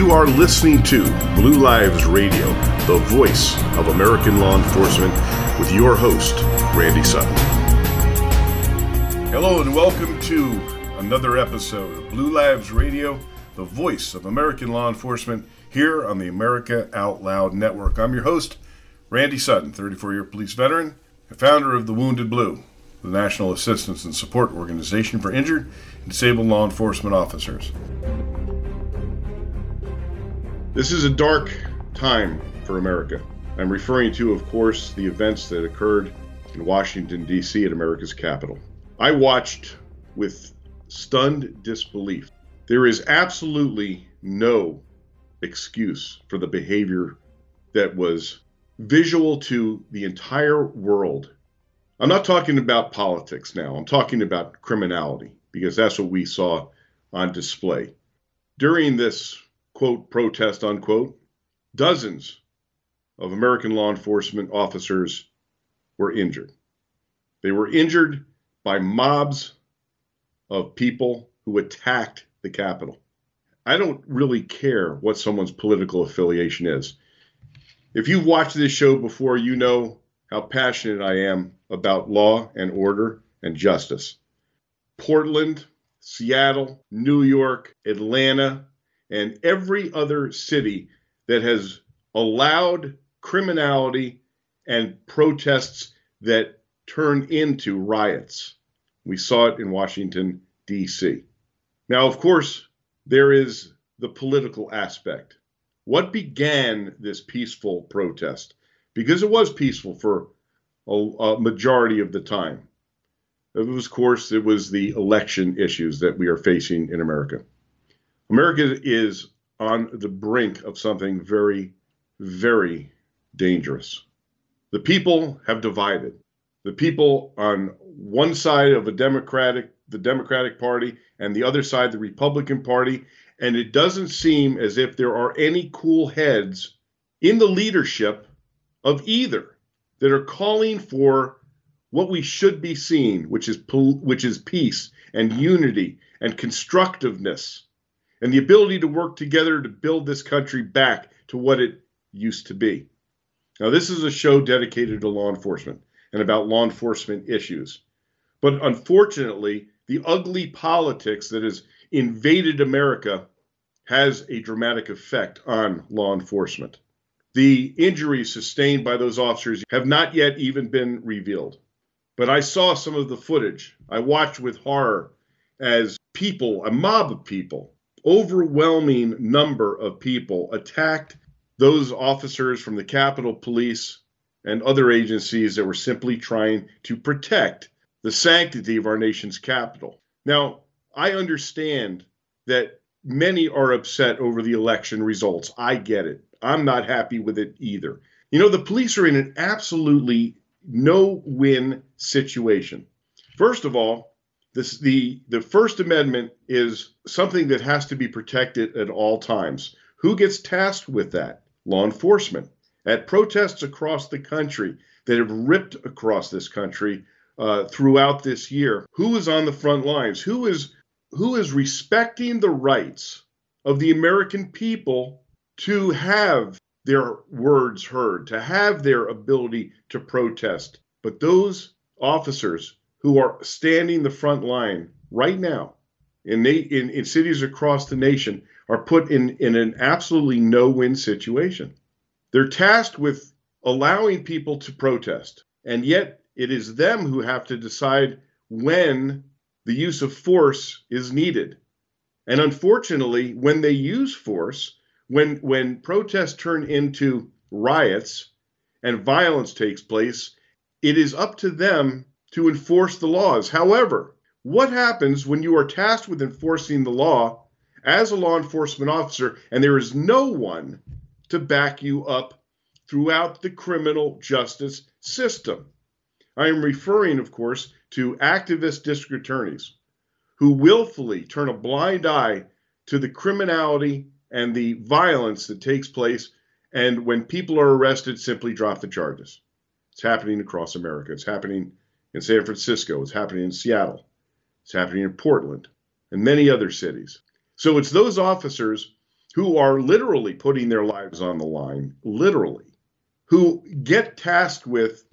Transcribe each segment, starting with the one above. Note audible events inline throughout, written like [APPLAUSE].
You are listening to Blue Lives Radio, the voice of American law enforcement, with your host, Randy Sutton. Hello, and welcome to another episode of Blue Lives Radio, the voice of American law enforcement, here on the America Out Loud Network. I'm your host, Randy Sutton, 34 year police veteran and founder of the Wounded Blue, the National Assistance and Support Organization for Injured and Disabled Law Enforcement Officers. This is a dark time for America. I'm referring to, of course, the events that occurred in Washington, D.C., at America's capital. I watched with stunned disbelief. There is absolutely no excuse for the behavior that was visual to the entire world. I'm not talking about politics now, I'm talking about criminality, because that's what we saw on display. During this quote, protest, unquote, dozens of American law enforcement officers were injured. They were injured by mobs of people who attacked the Capitol. I don't really care what someone's political affiliation is. If you've watched this show before, you know how passionate I am about law and order and justice. Portland, Seattle, New York, Atlanta, and every other city that has allowed criminality and protests that turn into riots. We saw it in Washington, D.C. Now, of course, there is the political aspect. What began this peaceful protest? Because it was peaceful for a, a majority of the time. It was, of course, it was the election issues that we are facing in America. America is on the brink of something very, very dangerous. The people have divided. The people on one side of a Democratic, the Democratic Party, and the other side, the Republican Party, and it doesn't seem as if there are any cool heads in the leadership of either that are calling for what we should be seeing, which is which is peace and unity and constructiveness and the ability to work together to build this country back to what it used to be. Now, this is a show dedicated to law enforcement and about law enforcement issues. But unfortunately, the ugly politics that has invaded America has a dramatic effect on law enforcement. The injuries sustained by those officers have not yet even been revealed. But I saw some of the footage. I watched with horror as people, a mob of people, overwhelming number of people attacked those officers from the Capitol Police and other agencies that were simply trying to protect the sanctity of our nation's capital. Now, I understand that many are upset over the election results. I get it. I'm not happy with it either. You know, the police are in an absolutely no win situation. First of all, this, the, the First Amendment is something that has to be protected at all times. Who gets tasked with that? Law enforcement. At protests across the country that have ripped across this country uh, throughout this year, who is on the front lines? Who is who is respecting the rights of the American people to have their words heard, to have their ability to protest? But those officers who are standing the front line right now in, in, in cities across the nation are put in, in an absolutely no win situation. They're tasked with allowing people to protest, and yet it is them who have to decide when the use of force is needed. And unfortunately, when they use force, when, when protests turn into riots and violence takes place, it is up to them to enforce the laws. However, what happens when you are tasked with enforcing the law as a law enforcement officer and there is no one to back you up throughout the criminal justice system? I am referring, of course, to activist district attorneys who willfully turn a blind eye to the criminality and the violence that takes place, and when people are arrested, simply drop the charges. It's happening across America. It's happening in San Francisco, it's happening in Seattle, it's happening in Portland, and many other cities. So it's those officers who are literally putting their lives on the line, literally, who get tasked with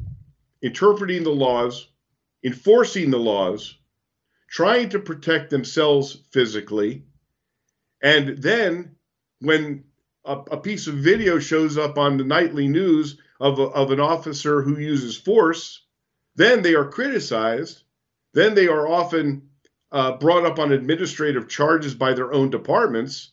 interpreting the laws, enforcing the laws, trying to protect themselves physically. And then when a, a piece of video shows up on the nightly news of, a, of an officer who uses force, then they are criticized. Then they are often uh, brought up on administrative charges by their own departments.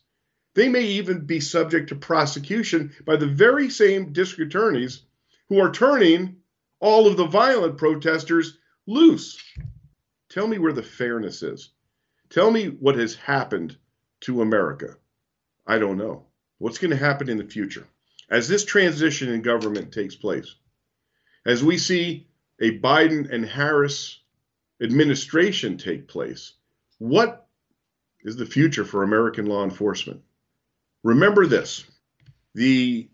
They may even be subject to prosecution by the very same district attorneys who are turning all of the violent protesters loose. Tell me where the fairness is. Tell me what has happened to America. I don't know. What's going to happen in the future? As this transition in government takes place, as we see a Biden and Harris administration take place, what is the future for American law enforcement? Remember this the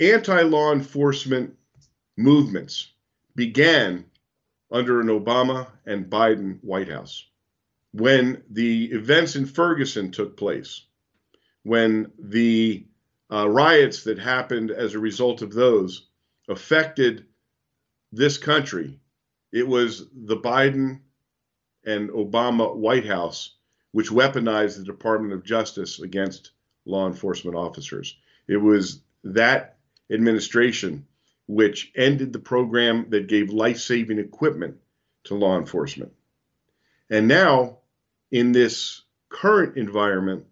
anti law enforcement movements began under an Obama and Biden White House. When the events in Ferguson took place, when the uh, riots that happened as a result of those affected this country, it was the Biden and Obama White House which weaponized the Department of Justice against law enforcement officers. It was that administration which ended the program that gave life saving equipment to law enforcement. And now, in this current environment,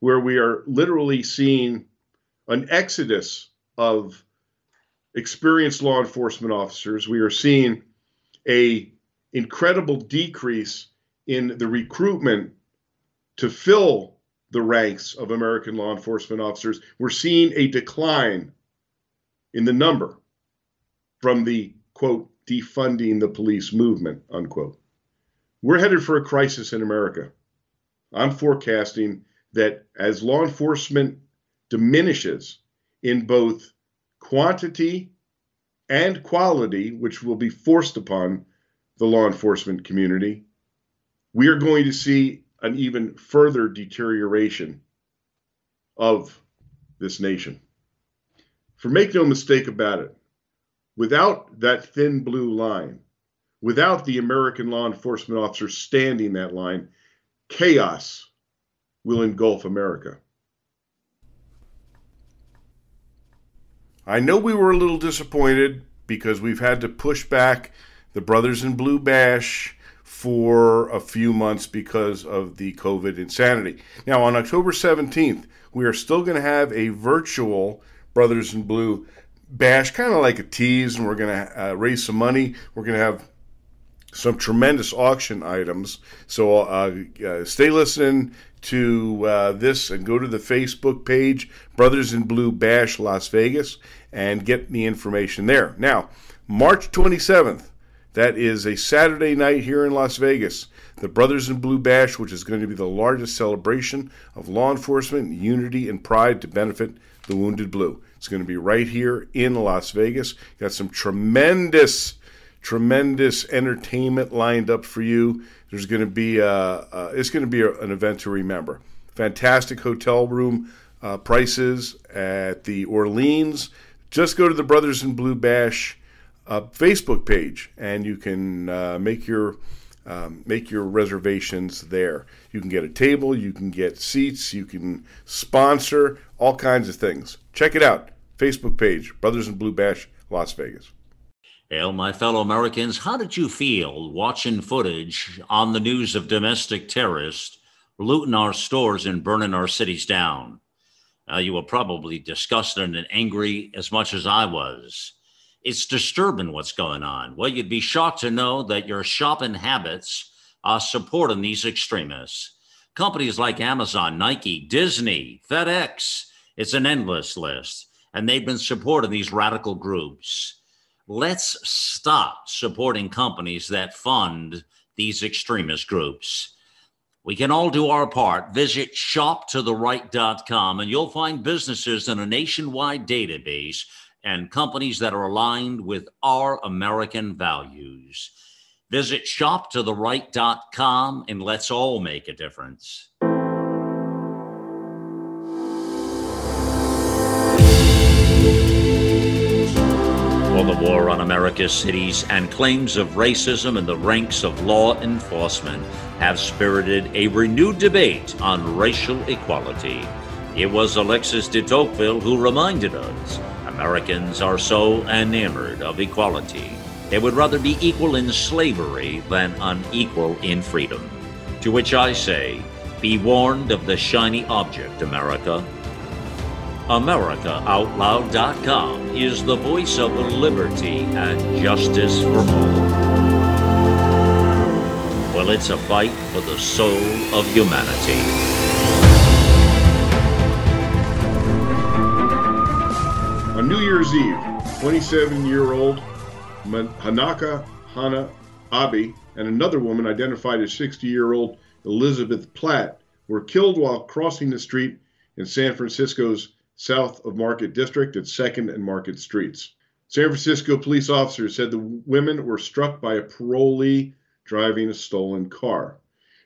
where we are literally seeing an exodus of experienced law enforcement officers, we are seeing a incredible decrease in the recruitment to fill the ranks of American law enforcement officers. We're seeing a decline in the number from the quote, defunding the police movement, unquote. We're headed for a crisis in America. I'm forecasting that as law enforcement diminishes in both quantity and quality, which will be forced upon the law enforcement community, we are going to see an even further deterioration of this nation. For make no mistake about it, Without that thin blue line, without the American law enforcement officer standing that line, chaos will engulf America. I know we were a little disappointed because we've had to push back the Brothers in Blue Bash for a few months because of the COVID insanity. Now, on October 17th, we are still going to have a virtual Brothers in Blue bash, kind of like a tease, and we're going to uh, raise some money. We're going to have some tremendous auction items. So uh, uh, stay listening to uh, this and go to the Facebook page, Brothers in Blue Bash Las Vegas, and get the information there. Now, March 27th, that is a Saturday night here in Las Vegas. The Brothers in Blue Bash, which is going to be the largest celebration of law enforcement, unity, and pride to benefit the Wounded Blue. It's going to be right here in Las Vegas. Got some tremendous, tremendous entertainment lined up for you. There's going to be a, uh, it's going to be a, an event to remember. Fantastic hotel room uh, prices at the Orleans. Just go to the Brothers in Blue Bash uh, Facebook page, and you can uh, make your um, make your reservations there. You can get a table, you can get seats, you can sponsor all kinds of things. Check it out. Facebook page, Brothers in Blue Bash, Las Vegas. Well, my fellow Americans, how did you feel watching footage on the news of domestic terrorists looting our stores and burning our cities down? You were probably disgusted and angry as much as I was. It's disturbing what's going on. Well, you'd be shocked to know that your shopping habits are supporting these extremists. Companies like Amazon, Nike, Disney, FedEx, it's an endless list and they've been supporting these radical groups. Let's stop supporting companies that fund these extremist groups. We can all do our part. Visit shoptotheright.com and you'll find businesses in a nationwide database and companies that are aligned with our American values. Visit shoptotheright.com and let's all make a difference. For the war on America's cities and claims of racism in the ranks of law enforcement have spirited a renewed debate on racial equality. It was Alexis de Tocqueville who reminded us Americans are so enamored of equality. They would rather be equal in slavery than unequal in freedom. To which I say, be warned of the shiny object, America. AmericaOutloud.com is the voice of liberty and justice for all. Well, it's a fight for the soul of humanity. On New Year's Eve, 27 year old Hanako Hana Abe and another woman identified as 60 year old Elizabeth Platt were killed while crossing the street in San Francisco's south of Market District at 2nd and Market Streets. San Francisco police officers said the women were struck by a parolee driving a stolen car.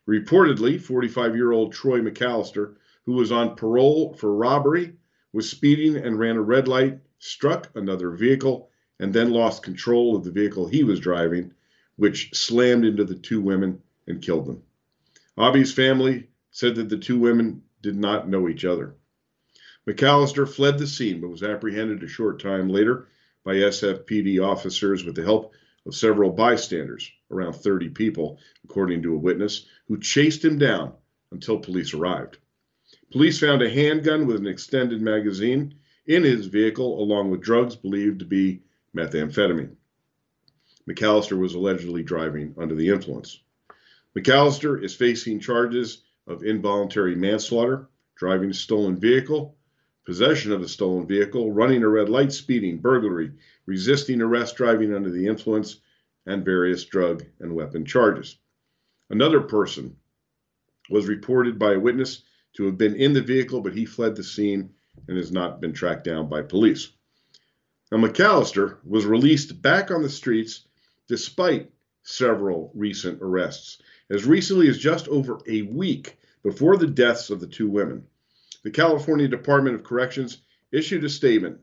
Reportedly, 45 year old Troy McAllister, who was on parole for robbery, was speeding and ran a red light, struck another vehicle, and then lost control of the vehicle he was driving, which slammed into the two women and killed them. Abe's family said that the two women did not know each other. McAllister fled the scene but was apprehended a short time later by SFPD officers with the help of several bystanders, around 30 people, according to a witness, who chased him down until police arrived. Police found a handgun with an extended magazine in his vehicle, along with drugs believed to be methamphetamine. McAllister was allegedly driving under the influence. McAllister is facing charges of involuntary manslaughter, driving a stolen vehicle, possession of a stolen vehicle, running a red light, speeding, burglary, resisting arrest, driving under the influence, and various drug and weapon charges. Another person was reported by a witness to have been in the vehicle, but he fled the scene and has not been tracked down by police. Now, McAllister was released back on the streets despite several recent arrests, as recently as just over a week before the deaths of the two women the California Department of Corrections issued a statement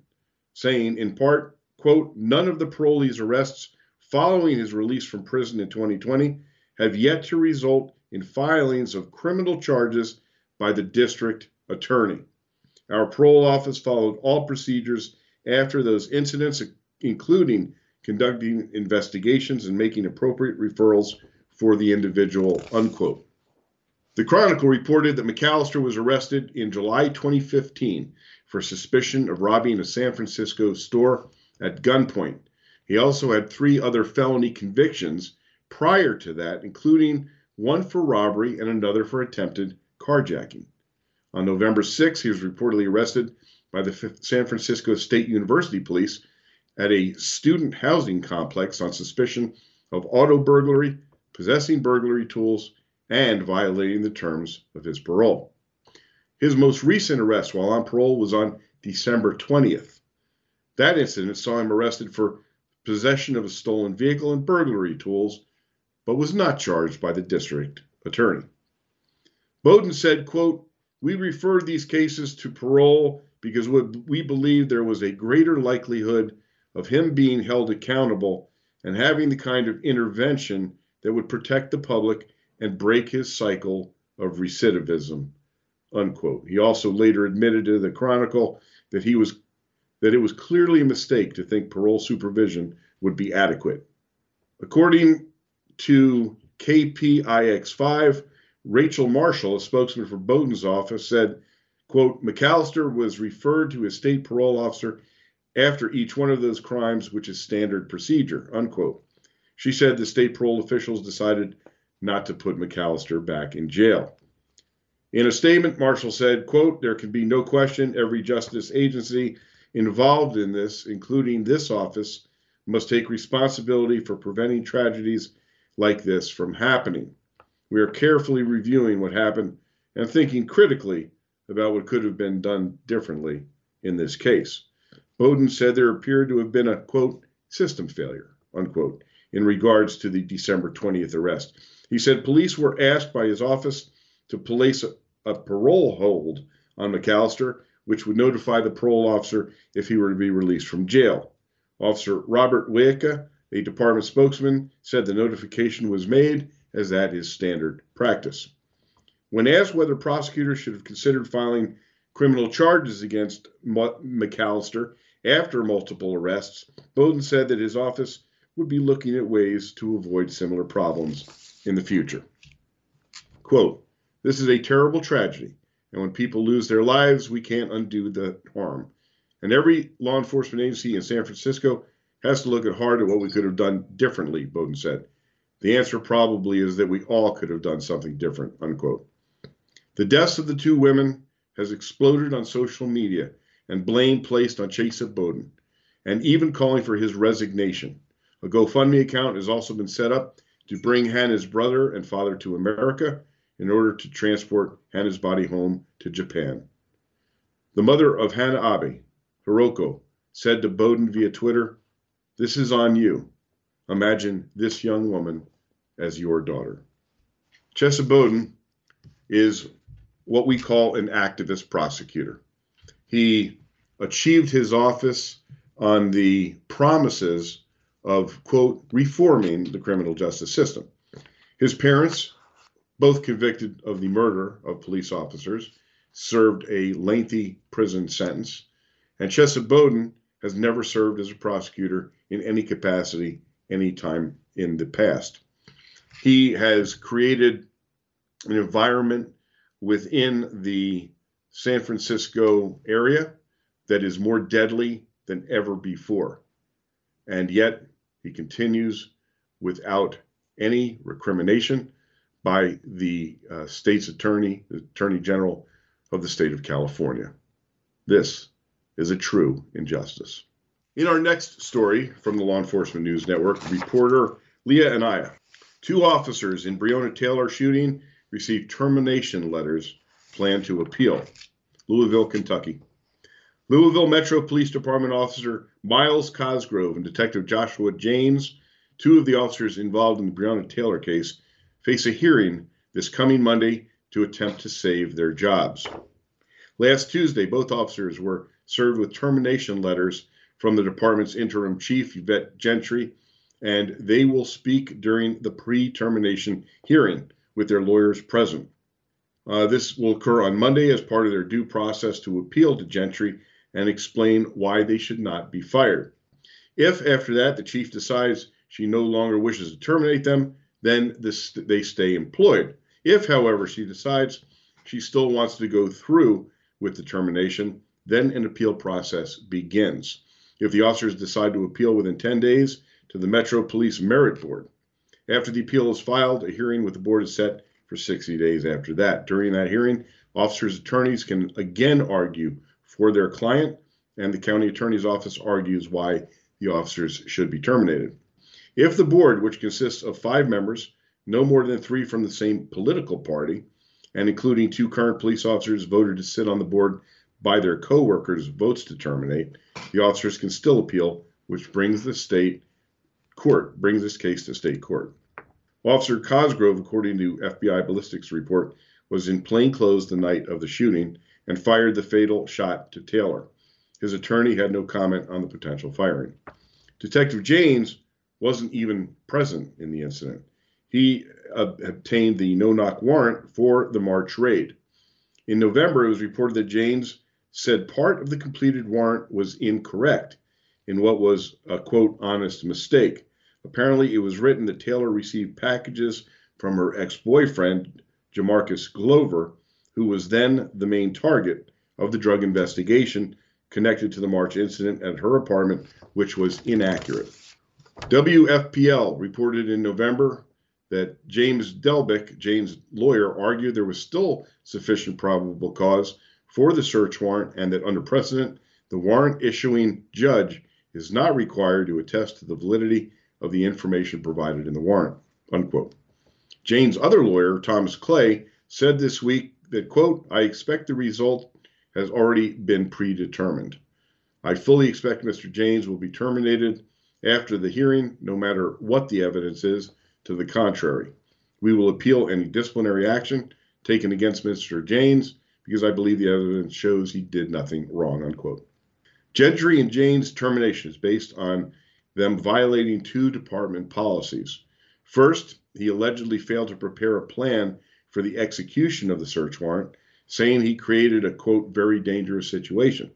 saying, in part, quote, none of the parolee's arrests following his release from prison in 2020 have yet to result in filings of criminal charges by the district attorney. Our parole office followed all procedures after those incidents, including conducting investigations and making appropriate referrals for the individual, unquote. The Chronicle reported that McAllister was arrested in July 2015 for suspicion of robbing a San Francisco store at gunpoint. He also had three other felony convictions prior to that, including one for robbery and another for attempted carjacking. On November 6, he was reportedly arrested by the San Francisco State University Police at a student housing complex on suspicion of auto burglary, possessing burglary tools, and violating the terms of his parole. His most recent arrest while on parole was on December 20th. That incident saw him arrested for possession of a stolen vehicle and burglary tools, but was not charged by the district attorney. Boudin said, quote, We referred these cases to parole because we believed there was a greater likelihood of him being held accountable and having the kind of intervention that would protect the public and break his cycle of recidivism. Unquote. He also later admitted to the Chronicle that he was that it was clearly a mistake to think parole supervision would be adequate. According to KPIX5, Rachel Marshall, a spokesman for Boudin's office, said, quote, McAllister was referred to his state parole officer after each one of those crimes, which is standard procedure, unquote. She said the state parole officials decided not to put McAllister back in jail. In a statement, Marshall said, quote, there can be no question every justice agency involved in this, including this office, must take responsibility for preventing tragedies like this from happening. We are carefully reviewing what happened and thinking critically about what could have been done differently in this case. Boudin said there appeared to have been a quote system failure unquote in regards to the December 20th arrest. He said police were asked by his office to place a, a parole hold on McAllister, which would notify the parole officer if he were to be released from jail. Officer Robert Rueca, a department spokesman, said the notification was made as that is standard practice. When asked whether prosecutors should have considered filing criminal charges against McAllister after multiple arrests, Boudin said that his office would be looking at ways to avoid similar problems in the future. Quote, This is a terrible tragedy, and when people lose their lives, we can't undo the harm. And every law enforcement agency in San Francisco has to look at hard at what we could have done differently, Boudin said. The answer probably is that we all could have done something different, unquote. The deaths of the two women has exploded on social media and blame placed on Chesa Boudin, and even calling for his resignation. A GoFundMe account has also been set up to bring Hannah's brother and father to America in order to transport Hannah's body home to Japan. The mother of Hannah Abe, Hiroko, said to Boudin via Twitter, This is on you. Imagine this young woman as your daughter. Chesa Boudin is what we call an activist prosecutor. He achieved his office on the promises of, quote, reforming the criminal justice system. His parents, both convicted of the murder of police officers, served a lengthy prison sentence. And Chesa Boudin has never served as a prosecutor in any capacity any time in the past. He has created an environment within the San Francisco area that is more deadly than ever before. And yet he continues without any recrimination by the uh, state's attorney, the attorney general of the state of California. This is a true injustice. In our next story from the Law Enforcement News Network, reporter Leah Anaya, two officers in Breonna Taylor shooting received termination letters planned to appeal. Louisville, Kentucky. Louisville Metro Police Department officer Myles Cosgrove and Detective Joshua Jaynes, two of the officers involved in the Breonna Taylor case, face a hearing this coming Monday to attempt to save their jobs. Last Tuesday, both officers were served with termination letters from the department's interim chief, Yvette Gentry, and they will speak during the pre termination hearing with their lawyers present. Uh, this will occur on Monday as part of their due process to appeal to Gentry and explain why they should not be fired. If after that the chief decides she no longer wishes to terminate them, then this, they stay employed. If, however, she decides she still wants to go through with the termination, then an appeal process begins. If the officers decide to appeal within 10 days to the Metro Police Merit Board, after the appeal is filed, a hearing with the board is set for 60 days after that. During that hearing, officers' attorneys can again argue for their client, and the county attorney's office argues why the officers should be terminated. If the board, which consists of five members, no more than three from the same political party, and including two current police officers voted to sit on the board by their co-workers votes to terminate, the officers can still appeal, which brings the state court brings this case to state court. Officer Cosgrove, according to FBI ballistics report, was in plain clothes the night of the shooting and fired the fatal shot to Taylor. His attorney had no comment on the potential firing. Detective Jaynes wasn't even present in the incident. He uh, obtained the no knock warrant for the March raid. In November, it was reported that Jaynes said part of the completed warrant was incorrect in what was a quote honest mistake. Apparently, it was written that Taylor received packages from her ex boyfriend, Jamarcus Glover, who was then the main target of the drug investigation connected to the March incident at her apartment, which was inaccurate. WFPL reported in November that James Delbick, Jaynes' lawyer, argued there was still sufficient probable cause for the search warrant and that under precedent, the warrant issuing judge is not required to attest to the validity of the information provided in the warrant. Unquote. Jaynes' other lawyer, Thomas Clay, said this week that, quote, I expect the result has already been predetermined. I fully expect Mr. Jaynes will be terminated after the hearing, no matter what the evidence is to the contrary. We will appeal any disciplinary action taken against Mr. Jaynes because I believe the evidence shows he did nothing wrong, unquote. Gentry and Jaynes' termination is based on them violating two department policies. First, he allegedly failed to prepare a plan for the execution of the search warrant, saying he created a quote, very dangerous situation.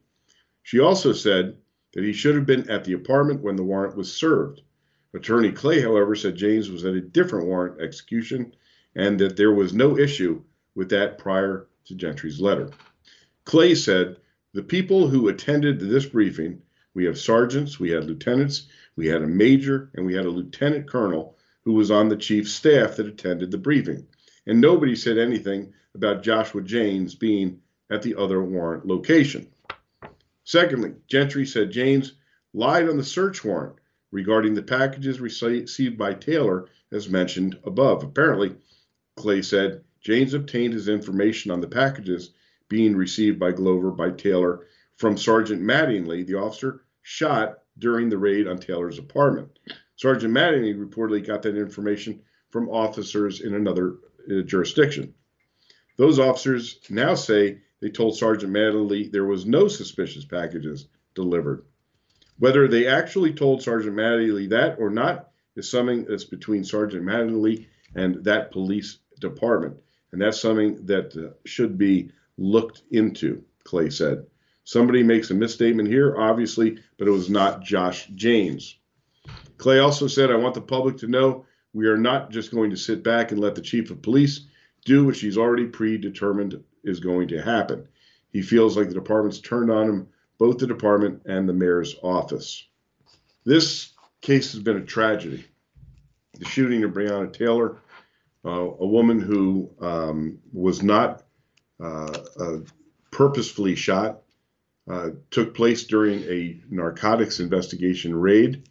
She also said that he should have been at the apartment when the warrant was served. Attorney Clay, however, said James was at a different warrant execution and that there was no issue with that prior to Gentry's letter. Clay said, The people who attended this briefing, we have sergeants, we had lieutenants, we had a major, and we had a lieutenant colonel who was on the chief's staff that attended the briefing. And nobody said anything about Joshua Jaynes being at the other warrant location. Secondly, Gentry said Jaynes lied on the search warrant regarding the packages received by Taylor, as mentioned above. Apparently, Clay said Jaynes obtained his information on the packages being received by Glover by Taylor from Sergeant Mattingly, the officer shot during the raid on Taylor's apartment. Sergeant Mattingly reportedly got that information from officers in another jurisdiction. Those officers now say they told Sergeant Mattingly there was no suspicious packages delivered. Whether they actually told Sergeant Mattingly that or not is something that's between Sergeant Mattingly and that police department. And that's something that uh, should be looked into, Clay said. Somebody makes a misstatement here, obviously, but it was not Josh James. Clay also said, I want the public to know we are not just going to sit back and let the chief of police do what she's already predetermined is going to happen. He feels like the department's turned on him, both the department and the mayor's office. This case has been a tragedy. The shooting of Breonna Taylor, uh, a woman who um, was not uh, uh, purposefully shot, uh, took place during a narcotics investigation raid.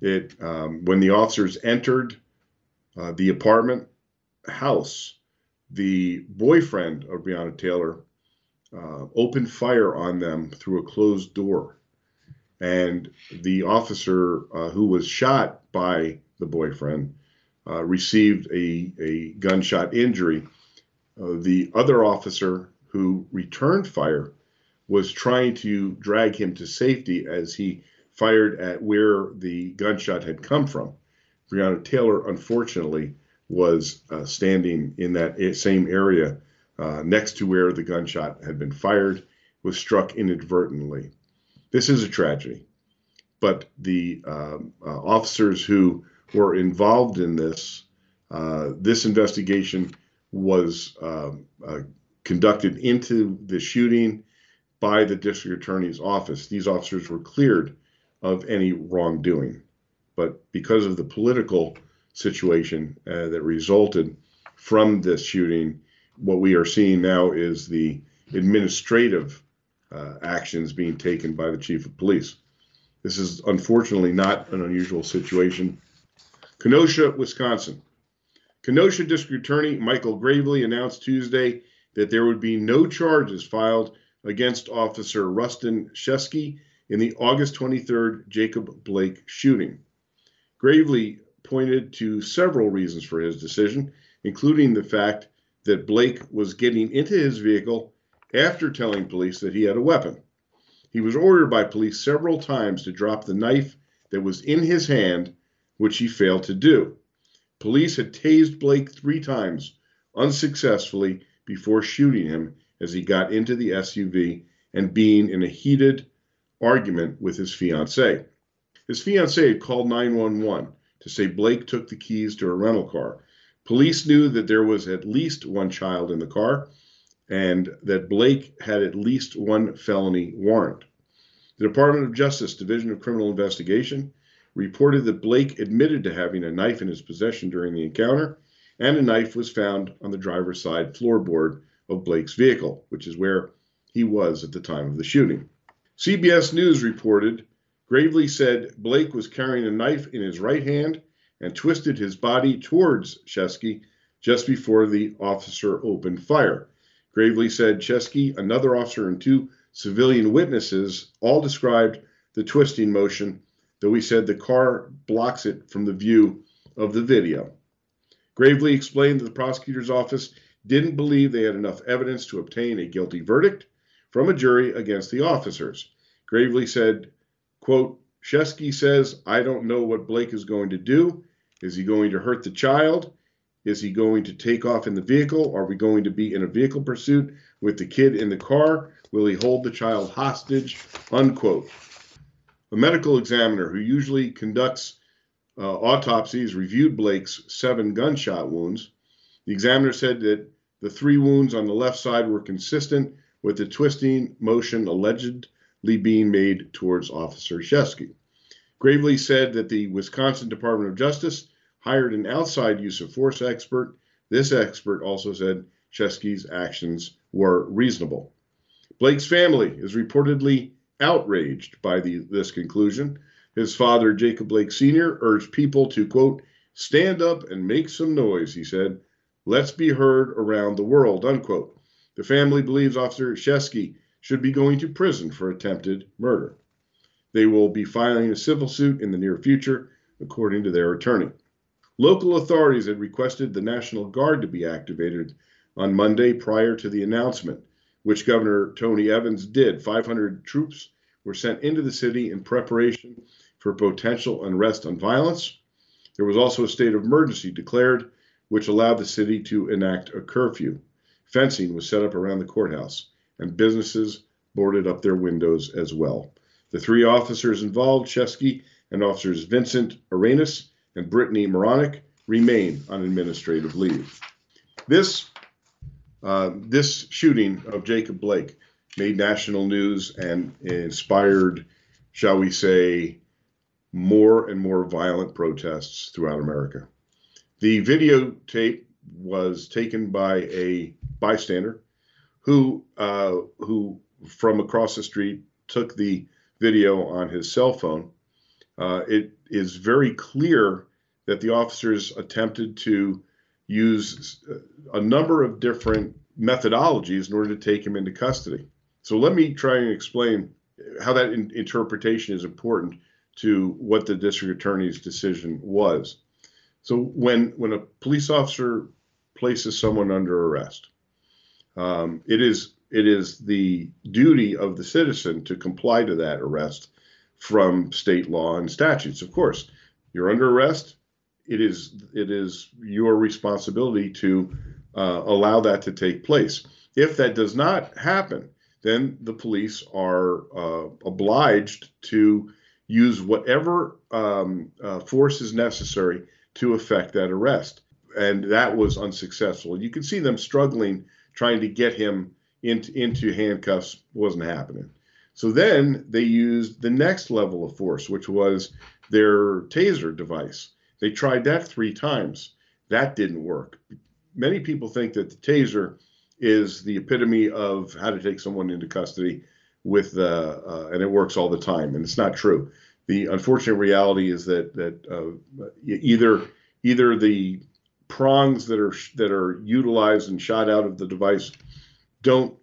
It um, when the officers entered uh, the apartment house, the boyfriend of Breonna Taylor uh, opened fire on them through a closed door. And the officer uh, who was shot by the boyfriend uh, received a, a gunshot injury. Uh, the other officer who returned fire was trying to drag him to safety as he fired at where the gunshot had come from. Breonna Taylor, unfortunately, was uh, standing in that same area uh, next to where the gunshot had been fired, was struck inadvertently. This is a tragedy, but the um, uh, officers who were involved in this, uh, this investigation was um, uh, conducted into the shooting by the district attorney's office. These officers were cleared of any wrongdoing, but because of the political situation uh, that resulted from this shooting. What we are seeing now is the administrative uh, actions being taken by the chief of police. This is unfortunately not an unusual situation. Kenosha, Wisconsin. Kenosha District Attorney Michael Graveley announced Tuesday that there would be no charges filed against Officer Rusten Sheskey in the August 23rd Jacob Blake shooting. Graveley pointed to several reasons for his decision, including the fact that Blake was getting into his vehicle after telling police that he had a weapon. He was ordered by police several times to drop the knife that was in his hand, which he failed to do. Police had tased Blake three times unsuccessfully before shooting him as he got into the SUV and being in a heated argument with his fiancee. His fiancee called 911 to say Blake took the keys to a rental car. Police knew that there was at least one child in the car and that Blake had at least one felony warrant. The Department of Justice Division of Criminal Investigation reported that Blake admitted to having a knife in his possession during the encounter, and a knife was found on the driver's side floorboard of Blake's vehicle, which is where he was at the time of the shooting. CBS News reported Graveley said Blake was carrying a knife in his right hand and twisted his body towards Sheskey just before the officer opened fire. Graveley said Sheskey, another officer, and two civilian witnesses all described the twisting motion, though he said the car blocks it from the view of the video. Graveley explained that the prosecutor's office didn't believe they had enough evidence to obtain a guilty verdict from a jury against the officers. Graveley said, quote, Sheskey says, I don't know what Blake is going to do. Is he going to hurt the child? Is he going to take off in the vehicle? Are we going to be in a vehicle pursuit with the kid in the car? Will he hold the child hostage? Unquote. A medical examiner who usually conducts uh, autopsies reviewed Blake's seven gunshot wounds. The examiner said that the three wounds on the left side were consistent with the twisting motion allegedly being made towards Officer Sheskey. Graveley said that the Wisconsin Department of Justice hired an outside use of force expert. This expert also said Sheskey's actions were reasonable. Blake's family is reportedly outraged by the, this conclusion. His father, Jacob Blake Sr., urged people to, quote, stand up and make some noise, he said. Let's be heard around the world, unquote. The family believes Officer Sheskey should be going to prison for attempted murder. They will be filing a civil suit in the near future, according to their attorney. Local authorities had requested the National Guard to be activated on Monday prior to the announcement, which Governor Tony Evers did. 500 troops were sent into the city in preparation for potential unrest and violence. There was also a state of emergency declared, which allowed the city to enact a curfew. Fencing was set up around the courthouse, and businesses boarded up their windows as well. The three officers involved, Sheskey and officers Vincent Arenas and Brittany Meronek, remain on administrative leave. This uh, this shooting of Jacob Blake made national news and inspired, shall we say, more and more violent protests throughout America. The videotape was taken by a bystander who uh, who from across the street took the video on his cell phone. Uh, it is very clear that the officers attempted to use a number of different methodologies in order to take him into custody. So let me try and explain how that in- interpretation is important to what the district attorney's decision was. So when when a police officer places someone under arrest, um, it is it is the duty of the citizen to comply to that arrest from state law and statutes. Of course, you're under arrest. It is it is your responsibility to uh, allow that to take place. If that does not happen, then the police are uh, obliged to use whatever um, uh, force is necessary to effect that arrest. And that was unsuccessful. You can see them struggling trying to get him into, into handcuffs, wasn't happening. So then they used the next level of force, which was their taser device. They tried that three times. That didn't work. Many people think that the taser is the epitome of how to take someone into custody with uh, uh, and it works all the time and it's not true the unfortunate reality is that that uh, either either the prongs that are that are utilized and shot out of the device don't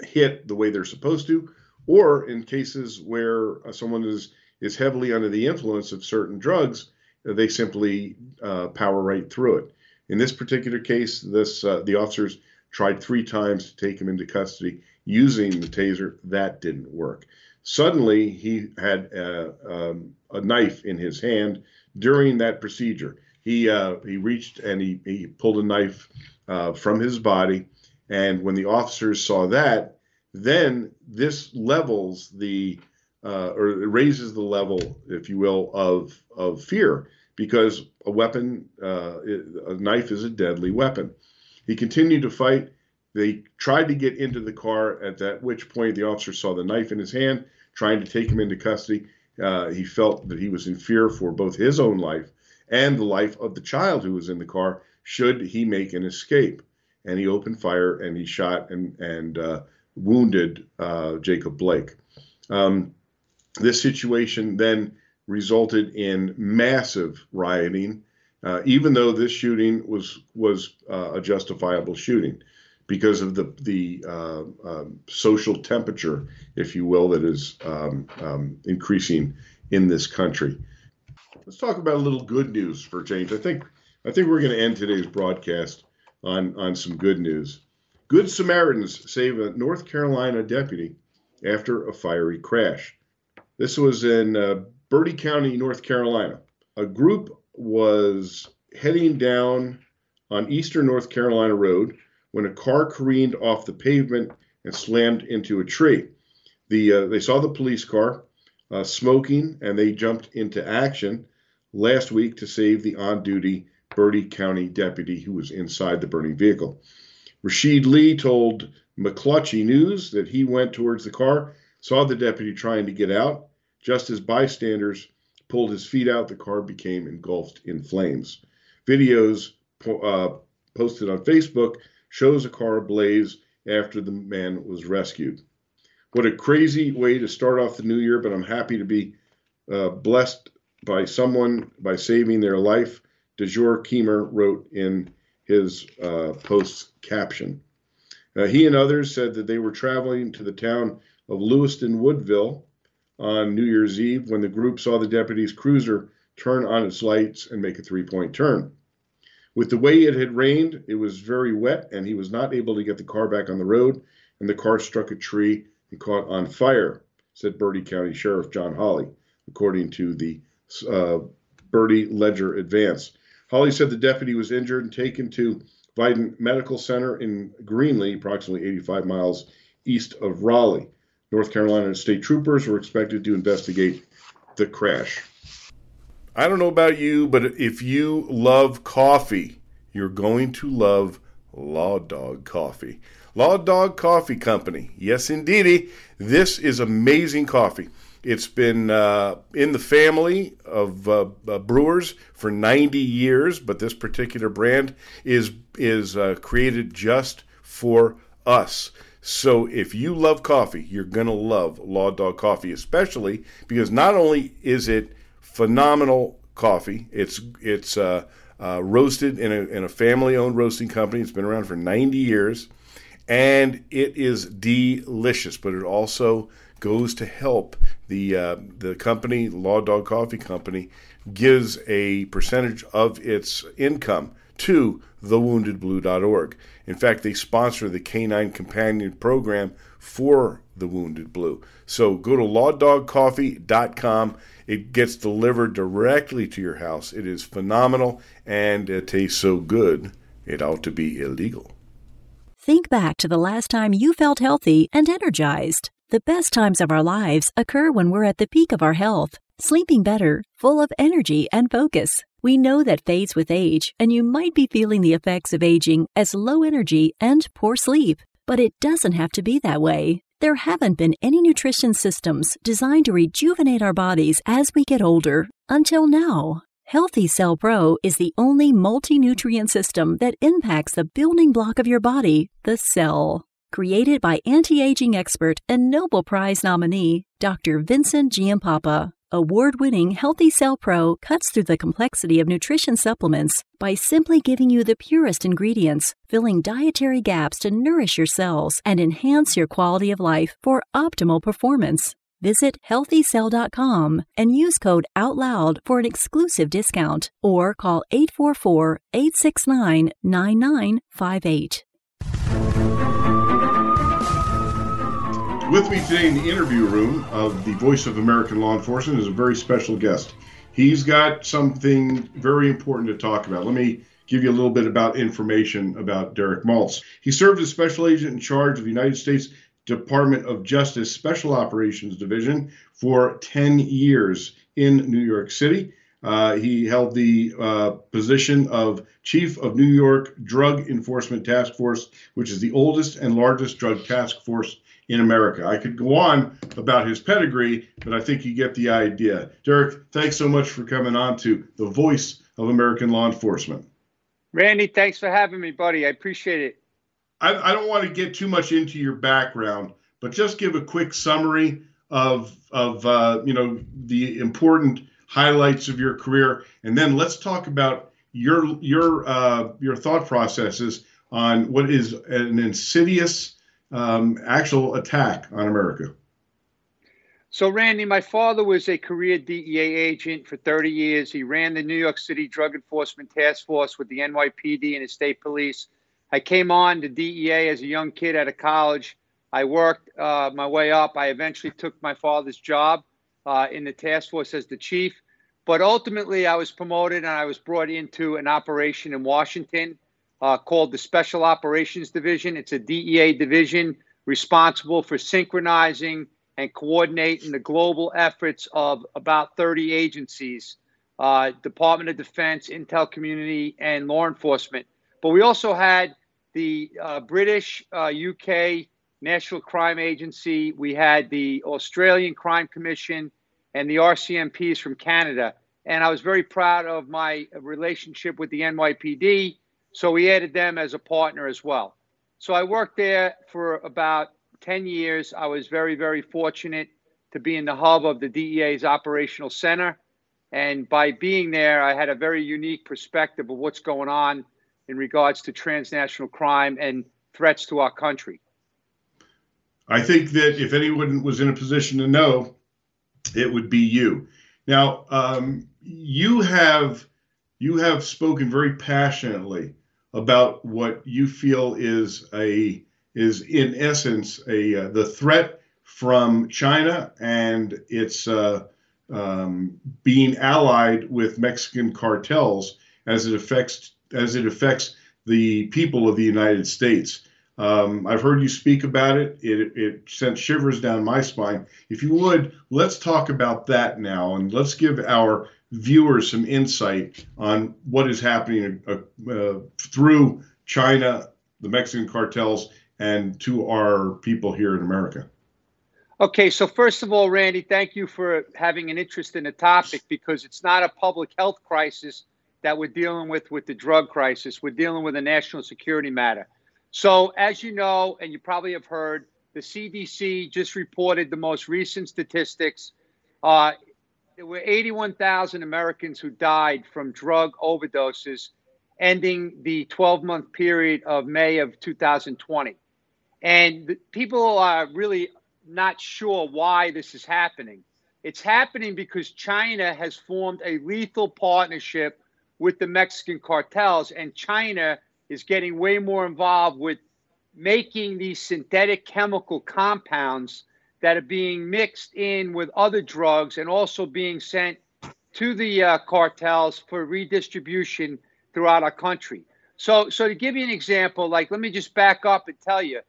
hit the way they're supposed to or in cases where uh, someone is is heavily under the influence of certain drugs they simply uh, power right through it in this particular case this uh, the officers tried three times to take him into custody using the taser. That didn't work. Suddenly, he had a, um, a knife in his hand during that procedure. He uh, he reached and he, he pulled a knife uh, from his body. And when the officers saw that, then this levels the uh, or raises the level, if you will, of of fear because a weapon, uh, a knife is a deadly weapon. He continued to fight. They tried to get into the car, at that which point the officer saw the knife in his hand, trying to take him into custody. Uh, he felt that he was in fear for both his own life and the life of the child who was in the car should he make an escape. And he opened fire and he shot and, and uh, wounded uh, Jacob Blake. Um, this situation then resulted in massive rioting uh, even though this shooting was was uh, a justifiable shooting because of the the uh, um, social temperature, if you will, that is um, um, increasing in this country. Let's talk about a little good news for change. I think I think we're going to end today's broadcast on on some good news. Good Samaritans save a North Carolina deputy after a fiery crash. This was in uh, Bertie County, North Carolina. A group was heading down on Eastern North Carolina Road when a car careened off the pavement and slammed into a tree. The uh, they saw the police car uh, smoking and they jumped into action last week to save the on-duty Bertie County deputy who was inside the burning vehicle. Rashid Lee told McClatchy News that he went towards the car, saw the deputy trying to get out. Just as bystanders pulled his feet out, the car became engulfed in flames. Videos uh, posted on Facebook shows a car ablaze after the man was rescued. What a crazy way to start off the new year, but I'm happy to be uh, blessed by someone by saving their life. DeJour Keemer wrote in his uh, post caption. Uh, he and others said that they were traveling to the town of Lewiston Woodville on New Year's Eve when the group saw the deputy's cruiser turn on its lights and make a three point turn. With the way it had rained, it was very wet, and he was not able to get the car back on the road, and the car struck a tree and caught on fire, said Bertie County Sheriff John Holley, according to the uh, Bertie Ledger Advance. Holley said the deputy was injured and taken to Vidant Medical Center in Greenville, approximately 85 miles east of Raleigh. North Carolina state troopers were expected to investigate the crash. I don't know about you, but if you love coffee, you're going to love Law Dog Coffee. Law Dog Coffee Company. Yes, indeedy. This is amazing coffee. It's been uh, in the family of uh, uh, brewers for 90 years, but this particular brand is is uh, created just for us. So if you love coffee, you're to love Law Dog Coffee, especially because not only is it phenomenal coffee, it's it's uh, uh, roasted in a, in a family owned roasting company. It's been around for 90 years, and it is delicious. But it also goes to help the uh, the company, Law Dog Coffee Company, gives a percentage of its income to thewoundedblue.org. In fact, they sponsor the Canine Companion Program for the Wounded Blue. So go to lawdogcoffee.com. It gets delivered directly to your house. It is phenomenal and it tastes so good, it ought to be illegal. Think back to the last time you felt healthy and energized. The best times of our lives occur when we're at the peak of our health, sleeping better, full of energy and focus. We know that fades with age, and you might be feeling the effects of aging as low energy and poor sleep. But it doesn't have to be that way. There haven't been any nutrition systems designed to rejuvenate our bodies as we get older until now. Healthy Cell Pro is the only multi nutrient system that impacts the building block of your body, the cell. Created by anti aging expert and Nobel Prize nominee Dr. Vincent Giampapa. Award winning Healthy Cell Pro cuts through the complexity of nutrition supplements by simply giving you the purest ingredients, filling dietary gaps to nourish your cells and enhance your quality of life for optimal performance. Visit healthycell.com and use code OUTLOUD for an exclusive discount or call 844 869 9958. With me today in the interview room of the Voice of American Law Enforcement is a very special guest. He's got something very important to talk about. Let me give you a little bit about information about Derek Maltz. He served as special agent in charge of the United States Department of Justice Special Operations Division for 10 years in New York City. Uh, he held the uh, position of Chief of New York Drug Enforcement Task Force, which is the oldest and largest drug task force in America. I could go on about his pedigree, but I think you get the idea. Derek, thanks so much for coming on to the voice of American law enforcement. Randy, thanks for having me, buddy. I appreciate it. I, I don't want to get too much into your background, but just give a quick summary of of uh, you know the important highlights of your career, and then let's talk about your your uh, your thought processes on what is an insidious um, actual attack on America? So, Randy, my father was a career DEA agent for 30 years. He ran the New York City Drug Enforcement Task Force with the NYPD and the state police. I came on to DEA as a young kid out of college. I worked uh, my way up. I eventually took my father's job uh, in the task force as the chief. But ultimately, I was promoted and I was brought into an operation in Washington uh, called the Special Operations Division. It's a DEA division responsible for synchronizing and coordinating the global efforts of about 30 agencies uh, Department of Defense, Intel Community, and law enforcement. But we also had the uh, British, UK uh, National Crime Agency, we had the Australian Crime Commission, and the RCMPs from Canada. And I was very proud of my relationship with the NYPD. So we added them as a partner as well. So I worked there for about 10 years. I was very, very fortunate to be in the hub of the DEA's operational center. And by being there, I had a very unique perspective of what's going on in regards to transnational crime and threats to our country. I think that if anyone was in a position to know, it would be you. Now, um, you have you have spoken very passionately about what you feel is a is in essence a uh, the threat from China and its uh, um, being allied with Mexican cartels as it affects as it affects the people of the United States. Um, I've heard you speak about it. it. It sent shivers down my spine. If you would, let's talk about that now, and let's give our viewers some insight on what is happening uh, uh, through China, the Mexican cartels, and to our people here in America. Okay, so first of all, Randy, thank you for having an interest in the topic because it's not a public health crisis that we're dealing with with the drug crisis. We're dealing with a national security matter. So, as you know, and you probably have heard, the CDC just reported the most recent statistics. Uh, there were 81,000 Americans who died from drug overdoses, ending the 12 month period of May of 2020. And people are really not sure why this is happening. It's happening because China has formed a lethal partnership with the Mexican cartels, and China is getting way more involved with making these synthetic chemical compounds that are being mixed in with other drugs and also being sent to the uh, cartels for redistribution throughout our country. So, so to give you an example, like let me just back up and tell you,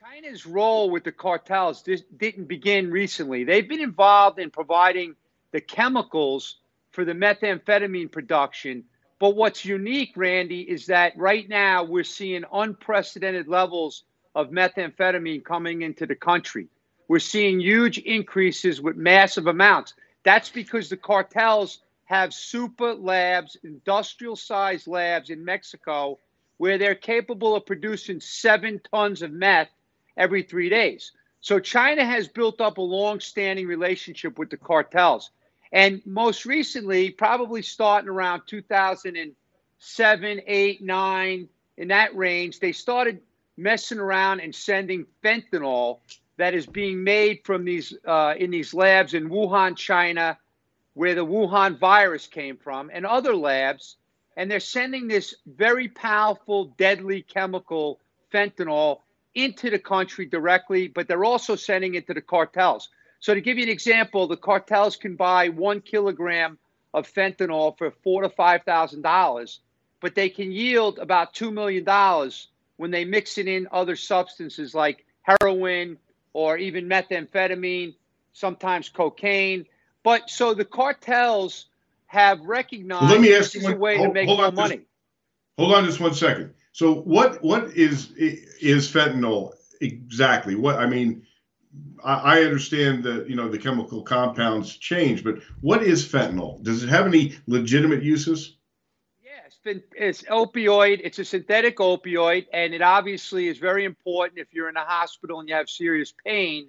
China's role with the cartels didn't begin recently. They've been involved in providing the chemicals for the methamphetamine production but what's unique, Randy, is that right now we're seeing unprecedented levels of methamphetamine coming into the country. We're seeing huge increases with massive amounts. That's because the cartels have super labs, industrial sized labs in Mexico, where they're capable of producing seven tons of meth every three days. So China has built up a long standing relationship with the cartels. And most recently, probably starting around 2007, 8, 9, in that range, they started messing around and sending fentanyl that is being made from these uh, in these labs in Wuhan, China, where the Wuhan virus came from, and other labs. And they're sending this very powerful, deadly chemical fentanyl into the country directly, but they're also sending it to the cartels. So to give you an example, the cartels can buy one kilogram of fentanyl for four to five thousand dollars, but they can yield about two million dollars when they mix it in other substances like heroin or even methamphetamine, sometimes cocaine. But so the cartels have recognized well, let me ask this you is a way hold, to make more money. Just, hold on just one second. So what what is is fentanyl exactly? What I mean I understand that you know the chemical compounds change, but what is fentanyl? Does it have any legitimate uses? Yes, it's, it's opioid. It's a synthetic opioid, and it obviously is very important if you're in a hospital and you have serious pain.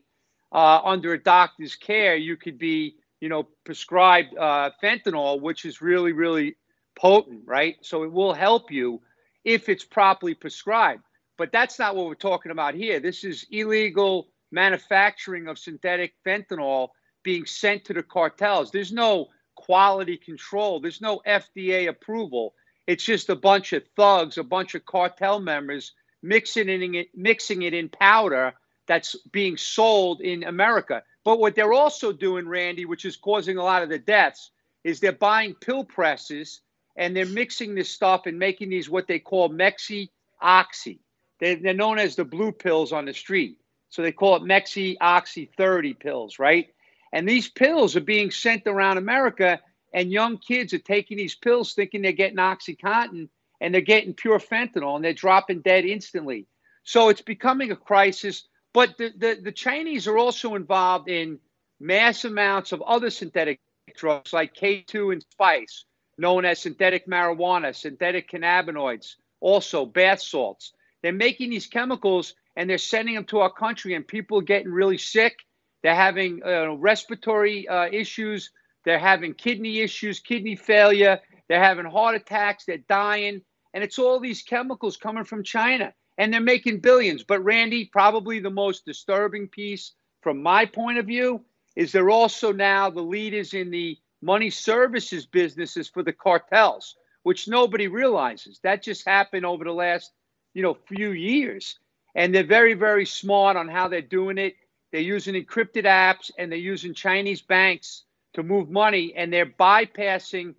Uh, under a doctor's care, you could be, you know, prescribed uh, fentanyl, which is really, really potent, right? So it will help you if it's properly prescribed. But that's not what we're talking about here. This is illegal manufacturing of synthetic fentanyl being sent to the cartels. There's no quality control, there's no FDA approval. It's just a bunch of thugs, a bunch of cartel members mixing it in, mixing it in powder that's being sold in America. But what they're also doing, Randy, which is causing a lot of the deaths, is they're buying pill presses and they're mixing this stuff and making these what they call Mexi Oxy. They're, they're known as the blue pills on the street. So they call it Mexi Oxy 30 pills, right? And these pills are being sent around America, and young kids are taking these pills thinking they're getting Oxycontin, and they're getting pure fentanyl, and they're dropping dead instantly. So it's becoming a crisis. But the, the, the Chinese are also involved in mass amounts of other synthetic drugs like K2 and spice, known as synthetic marijuana, synthetic cannabinoids, also bath salts. They're making these chemicals and they're sending them to our country, and people are getting really sick. They're having uh, respiratory uh, issues. They're having kidney issues, kidney failure. They're having heart attacks. They're dying. And it's all these chemicals coming from China. And they're making billions. But, Randy, probably the most disturbing piece from my point of view is they're also now the leaders in the money services businesses for the cartels, which nobody realizes. That just happened over the last, you know, few years. And they're very, very smart on how they're doing it. They're using encrypted apps and they're using Chinese banks to move money and they're bypassing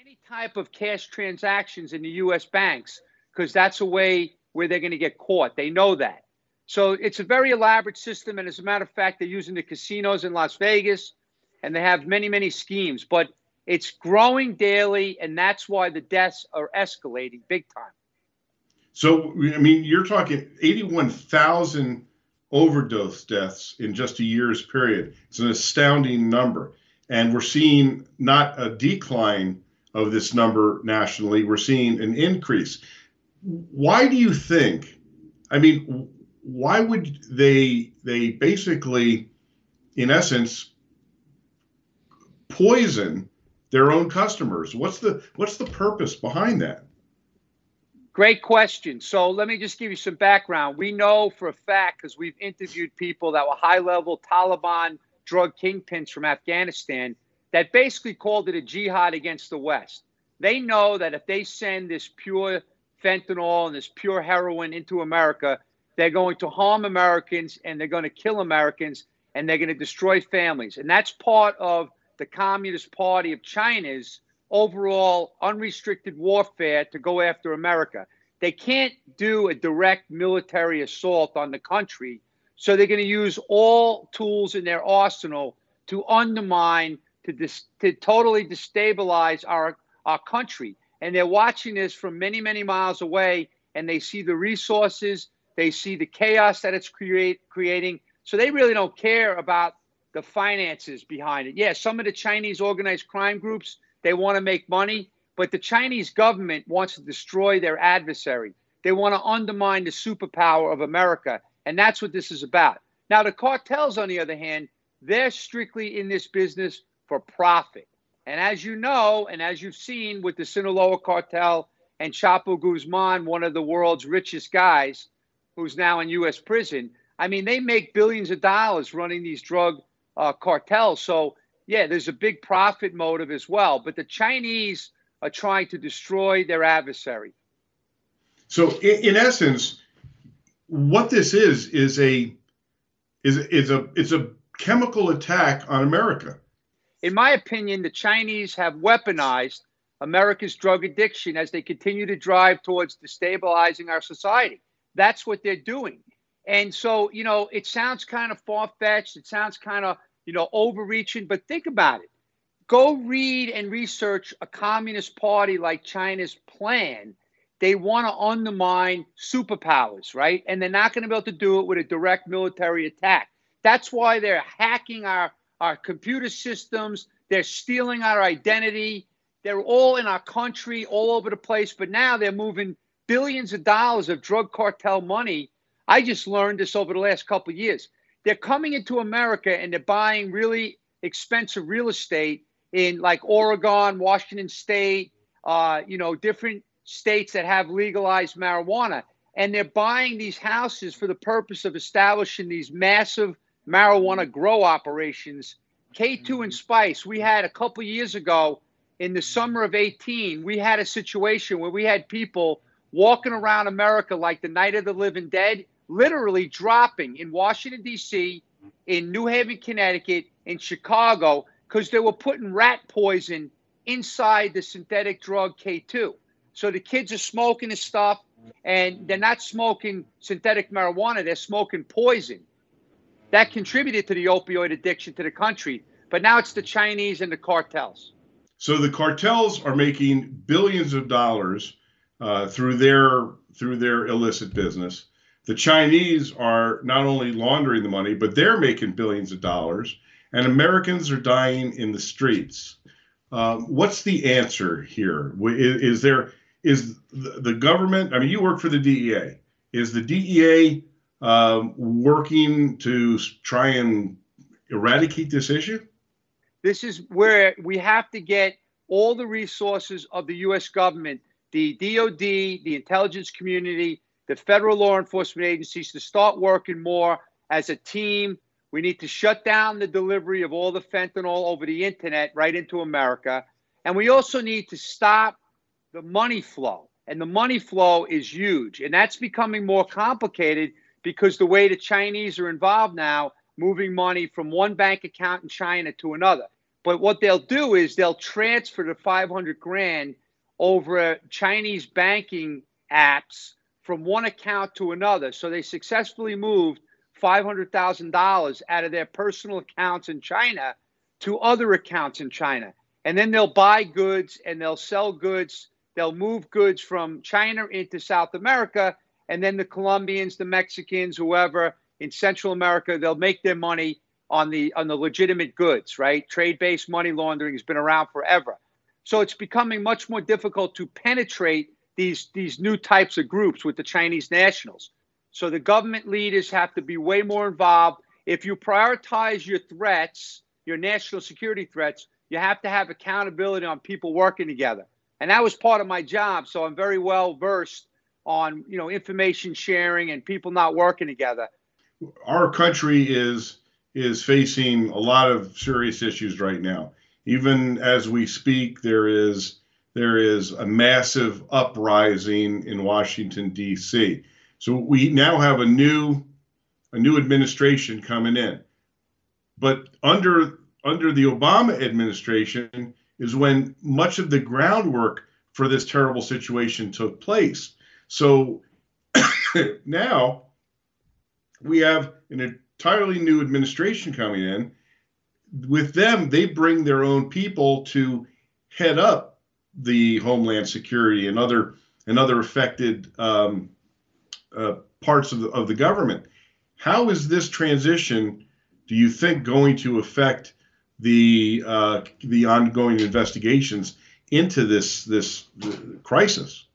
any type of cash transactions in the US banks because that's a way where they're going to get caught. They know that. So it's a very elaborate system. And as a matter of fact, they're using the casinos in Las Vegas and they have many, many schemes. But it's growing daily, and that's why the deaths are escalating big time. So, I mean, you're talking 81,000 overdose deaths in just a year's period. It's an astounding number. And we're seeing not a decline of this number nationally, we're seeing an increase. Why do you think? I mean, why would they they basically in essence poison their own customers? What's the what's the purpose behind that? Great question. So let me just give you some background. We know for a fact because we've interviewed people that were high level Taliban drug kingpins from Afghanistan that basically called it a jihad against the West. They know that if they send this pure fentanyl and this pure heroin into America, they're going to harm Americans and they're going to kill Americans and they're going to destroy families. And that's part of the Communist Party of China's overall unrestricted warfare to go after America. They can't do a direct military assault on the country, so they're going to use all tools in their arsenal to undermine, to, dis- to totally destabilize our, our country. And they're watching this from many, many miles away, and they see the resources, they see the chaos that it's create, creating. So they really don't care about the finances behind it. Yeah, some of the Chinese organized crime groups they want to make money, but the Chinese government wants to destroy their adversary. They want to undermine the superpower of America. And that's what this is about. Now, the cartels, on the other hand, they're strictly in this business for profit. And as you know, and as you've seen with the Sinaloa cartel and Chapo Guzman, one of the world's richest guys who's now in U.S. prison, I mean, they make billions of dollars running these drug uh, cartels. So yeah, there's a big profit motive as well. But the Chinese are trying to destroy their adversary. So, in, in essence, what this is is a is is a it's a chemical attack on America. In my opinion, the Chinese have weaponized America's drug addiction as they continue to drive towards destabilizing our society. That's what they're doing. And so, you know, it sounds kind of far fetched. It sounds kind of you know, overreaching. But think about it. Go read and research a communist party like China's plan. They want to undermine superpowers, right? And they're not going to be able to do it with a direct military attack. That's why they're hacking our, our computer systems. They're stealing our identity. They're all in our country, all over the place. But now they're moving billions of dollars of drug cartel money. I just learned this over the last couple years they're coming into America and they're buying really expensive real estate in like Oregon, Washington State, uh, you know, different states that have legalized marijuana. And they're buying these houses for the purpose of establishing these massive marijuana grow operations. K2 and Spice, we had a couple years ago in the summer of 18, we had a situation where we had people walking around America like the night of the living dead literally dropping in Washington, D.C., in New Haven, Connecticut, in Chicago, because they were putting rat poison inside the synthetic drug K2. So the kids are smoking this stuff, and they're not smoking synthetic marijuana, they're smoking poison. That contributed to the opioid addiction to the country. But now it's the Chinese and the cartels. So the cartels are making billions of dollars uh, through their through their illicit business. The Chinese are not only laundering the money, but they're making billions of dollars, and Americans are dying in the streets. Um, what's the answer here? Is, is there is the government? I mean, you work for the DEA. Is the DEA um, working to try and eradicate this issue? This is where we have to get all the resources of the U.S. government, the DOD, the intelligence community, the federal law enforcement agencies to start working more as a team. We need to shut down the delivery of all the fentanyl over the internet right into America. And we also need to stop the money flow. And the money flow is huge. And that's becoming more complicated because the way the Chinese are involved now, moving money from one bank account in China to another. But what they'll do is they'll transfer the 500 grand over Chinese banking apps from one account to another. So they successfully moved $500,000 out of their personal accounts in China to other accounts in China. And then they'll buy goods and they'll sell goods. They'll move goods from China into South America. And then the Colombians, the Mexicans, whoever in Central America, they'll make their money on the on the legitimate goods, right? Trade-based money laundering has been around forever. So it's becoming much more difficult to penetrate these these new types of groups with the Chinese nationals. So the government leaders have to be way more involved. If you prioritize your threats, your national security threats, you have to have accountability on people working together. And that was part of my job, so I'm very well versed on, you know, information sharing and people not working together. Our country is is facing a lot of serious issues right now. Even as we speak, there is there is a massive uprising in Washington D.C. So we now have a new a new administration coming in, but under under the Obama administration is when much of the groundwork for this terrible situation took place. So [COUGHS] now we have an entirely new administration coming in. With them, they bring their own people to head up the Homeland Security and other and other affected um, uh, parts of the, of the government. How is this transition, do you think, going to affect the uh, the ongoing investigations into this this crisis?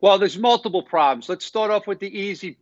Well, there's multiple problems. Let's start off with the easy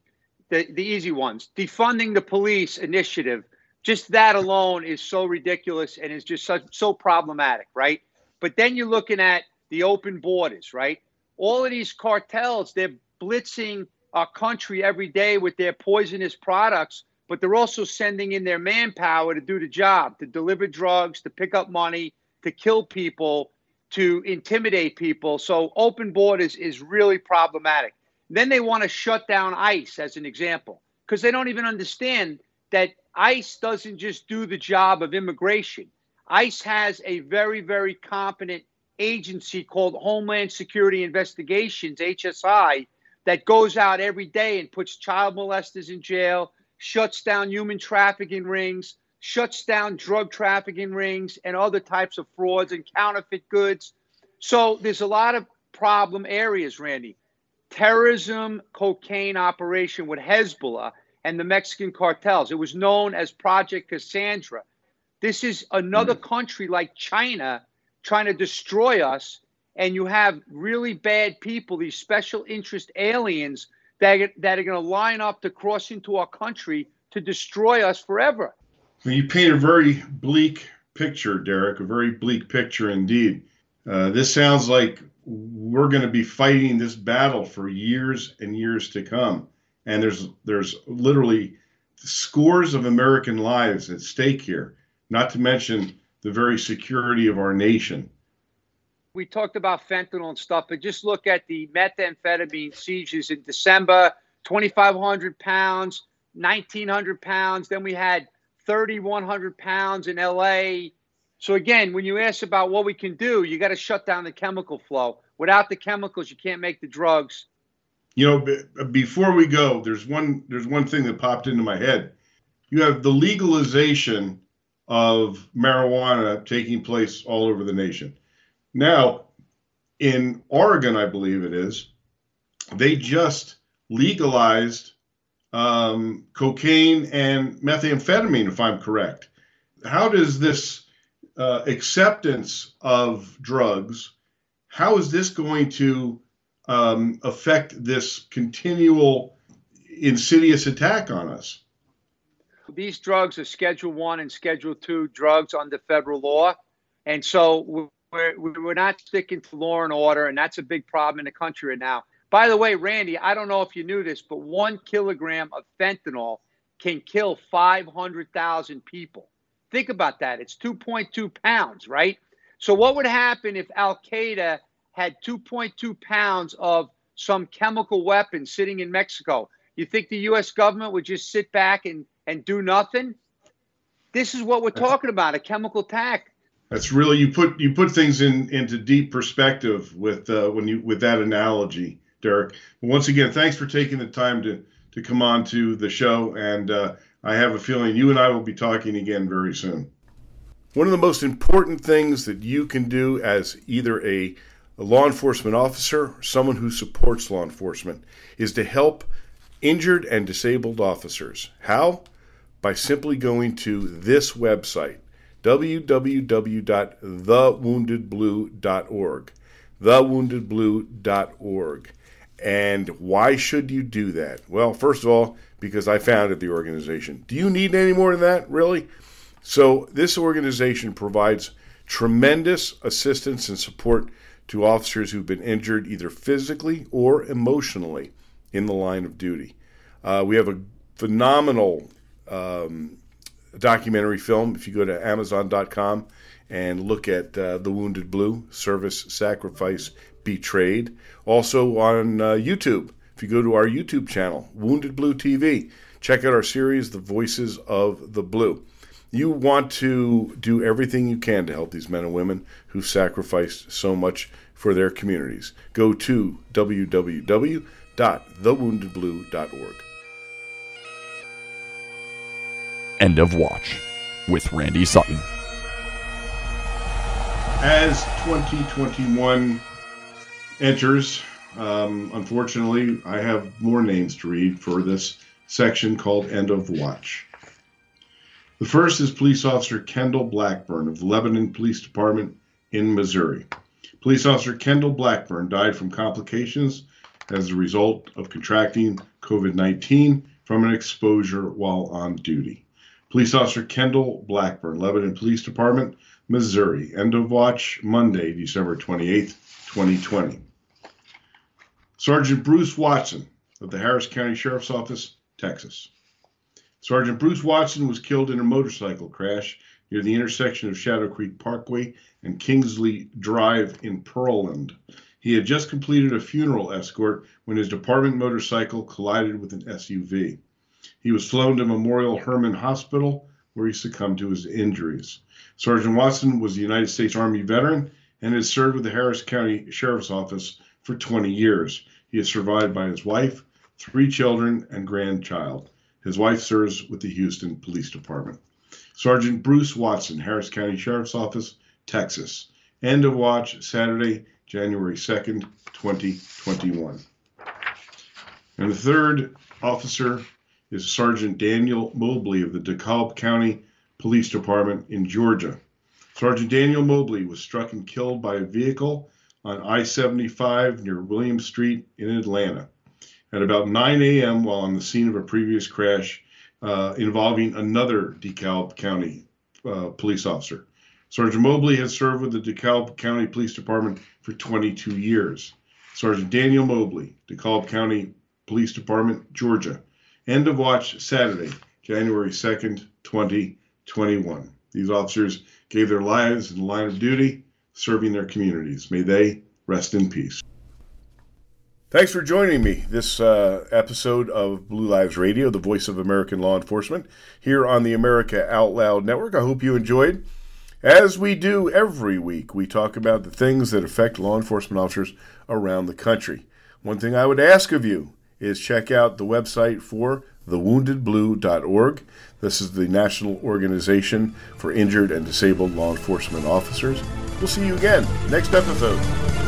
the, the easy ones. Defunding the police initiative, just that alone is so ridiculous and is just so, so problematic, right? But then you're looking at the open borders, right? All of these cartels, they're blitzing our country every day with their poisonous products, but they're also sending in their manpower to do the job, to deliver drugs, to pick up money, to kill people, to intimidate people. So open borders is really problematic. Then they want to shut down ICE as an example because they don't even understand that ICE doesn't just do the job of immigration. ICE has a very, very competent agency called Homeland Security Investigations, HSI, that goes out every day and puts child molesters in jail, shuts down human trafficking rings, shuts down drug trafficking rings and other types of frauds and counterfeit goods. So there's a lot of problem areas, Randy terrorism cocaine operation with Hezbollah and the Mexican cartels. It was known as Project Cassandra. This is another mm-hmm. country like China trying to destroy us. And you have really bad people, these special interest aliens that, that are going to line up to cross into our country to destroy us forever. You paint a very bleak picture, Derek, a very bleak picture indeed. Uh, this sounds like we're going to be fighting this battle for years and years to come. And there's there's literally scores of American lives at stake here, not to mention the very security of our nation. We talked about fentanyl and stuff, but just look at the methamphetamine seizures in December 2,500 pounds, 1,900 pounds. Then we had 3,100 pounds in LA. So again, when you ask about what we can do, you got to shut down the chemical flow. Without the chemicals, you can't make the drugs. You know, b- before we go, there's one there's one thing that popped into my head. You have the legalization of marijuana taking place all over the nation. Now, in Oregon, I believe it is, they just legalized um, cocaine and methamphetamine, if I'm correct. How does this uh, acceptance of drugs, how is this going to um, affect this continual insidious attack on us? These drugs are Schedule One and Schedule Two drugs under federal law, and so we're, we're not sticking to law and order, and that's a big problem in the country right now. By the way, Randy, I don't know if you knew this, but one kilogram of fentanyl can kill 500,000 people. Think about that. It's 2.2 pounds, right? So, what would happen if Al Qaeda had 2.2 pounds of some chemical weapon sitting in Mexico? You think the U.S. government would just sit back and, and do nothing? This is what we're talking about a chemical attack. That's really you put you put things in into deep perspective with uh, when you with that analogy. Derek. Once again, thanks for taking the time to to come on to the show, and uh, I have a feeling you and I will be talking again very soon. One of the most important things that you can do as either a, a law enforcement officer or someone who supports law enforcement is to help injured and disabled officers. How? By simply going to this website, www.thewoundedblue.org. Thewoundedblue.org. And why should you do that? Well, first of all, because I founded the organization. Do you need any more than that, really? So, this organization provides tremendous assistance and support to officers who've been injured either physically or emotionally in the line of duty. Uh, we have a phenomenal um, documentary film. If you go to Amazon.com and look at uh, The Wounded Blue Service Sacrifice Betrayed. Also on uh, YouTube. If you go to our YouTube channel, Wounded Blue TV, check out our series, The Voices of the Blue. You want to do everything you can to help these men and women who sacrificed so much for their communities. Go to www.thewoundedblue.org. End of Watch with Randy Sutton. As 2021 enters, um, unfortunately, I have more names to read for this section called End of Watch. The first is Police Officer Kendall Blackburn of Lebanon Police Department in Missouri. Police Officer Kendall Blackburn died from complications as a result of contracting COVID 19 from an exposure while on duty. Police Officer Kendall Blackburn, Lebanon Police Department, Missouri. End of watch Monday, December 28th, 2020. Sergeant Bruce Watson of the Harris County Sheriff's Office, Texas. Sergeant Bruce Watson was killed in a motorcycle crash near the intersection of Shadow Creek Parkway and Kingsley Drive in Pearland. He had just completed a funeral escort when his department motorcycle collided with an SUV. He was flown to Memorial Hermann Hospital where he succumbed to his injuries. Sergeant Watson was a United States Army veteran and had served with the Harris County Sheriff's Office for 20 years. He is survived by his wife, three children, and grandchild. His wife serves with the Houston Police Department. Sergeant Bruce Watson, Harris County Sheriff's Office, Texas. End of watch Saturday, January 2nd, 2021. And the third officer is Sergeant Daniel Mobley of the DeKalb County Police Department in Georgia. Sergeant Daniel Mobley was struck and killed by a vehicle on I 75 near William Street in Atlanta at about 9 a.m. while on the scene of a previous crash uh, involving another DeKalb County uh, police officer. Sergeant Mobley has served with the DeKalb County Police Department for 22 years. Sergeant Daniel Mobley, DeKalb County Police Department, Georgia. End of watch Saturday, January 2nd, 2021. These officers gave their lives in the line of duty serving their communities. May they rest in peace. Thanks for joining me this uh, episode of Blue Lives Radio, the voice of American law enforcement, here on the America Out Loud Network. I hope you enjoyed. As we do every week, we talk about the things that affect law enforcement officers around the country. One thing I would ask of you is check out the website for thewoundedblue.org. This is the national organization for injured and disabled law enforcement officers. We'll see you again next episode.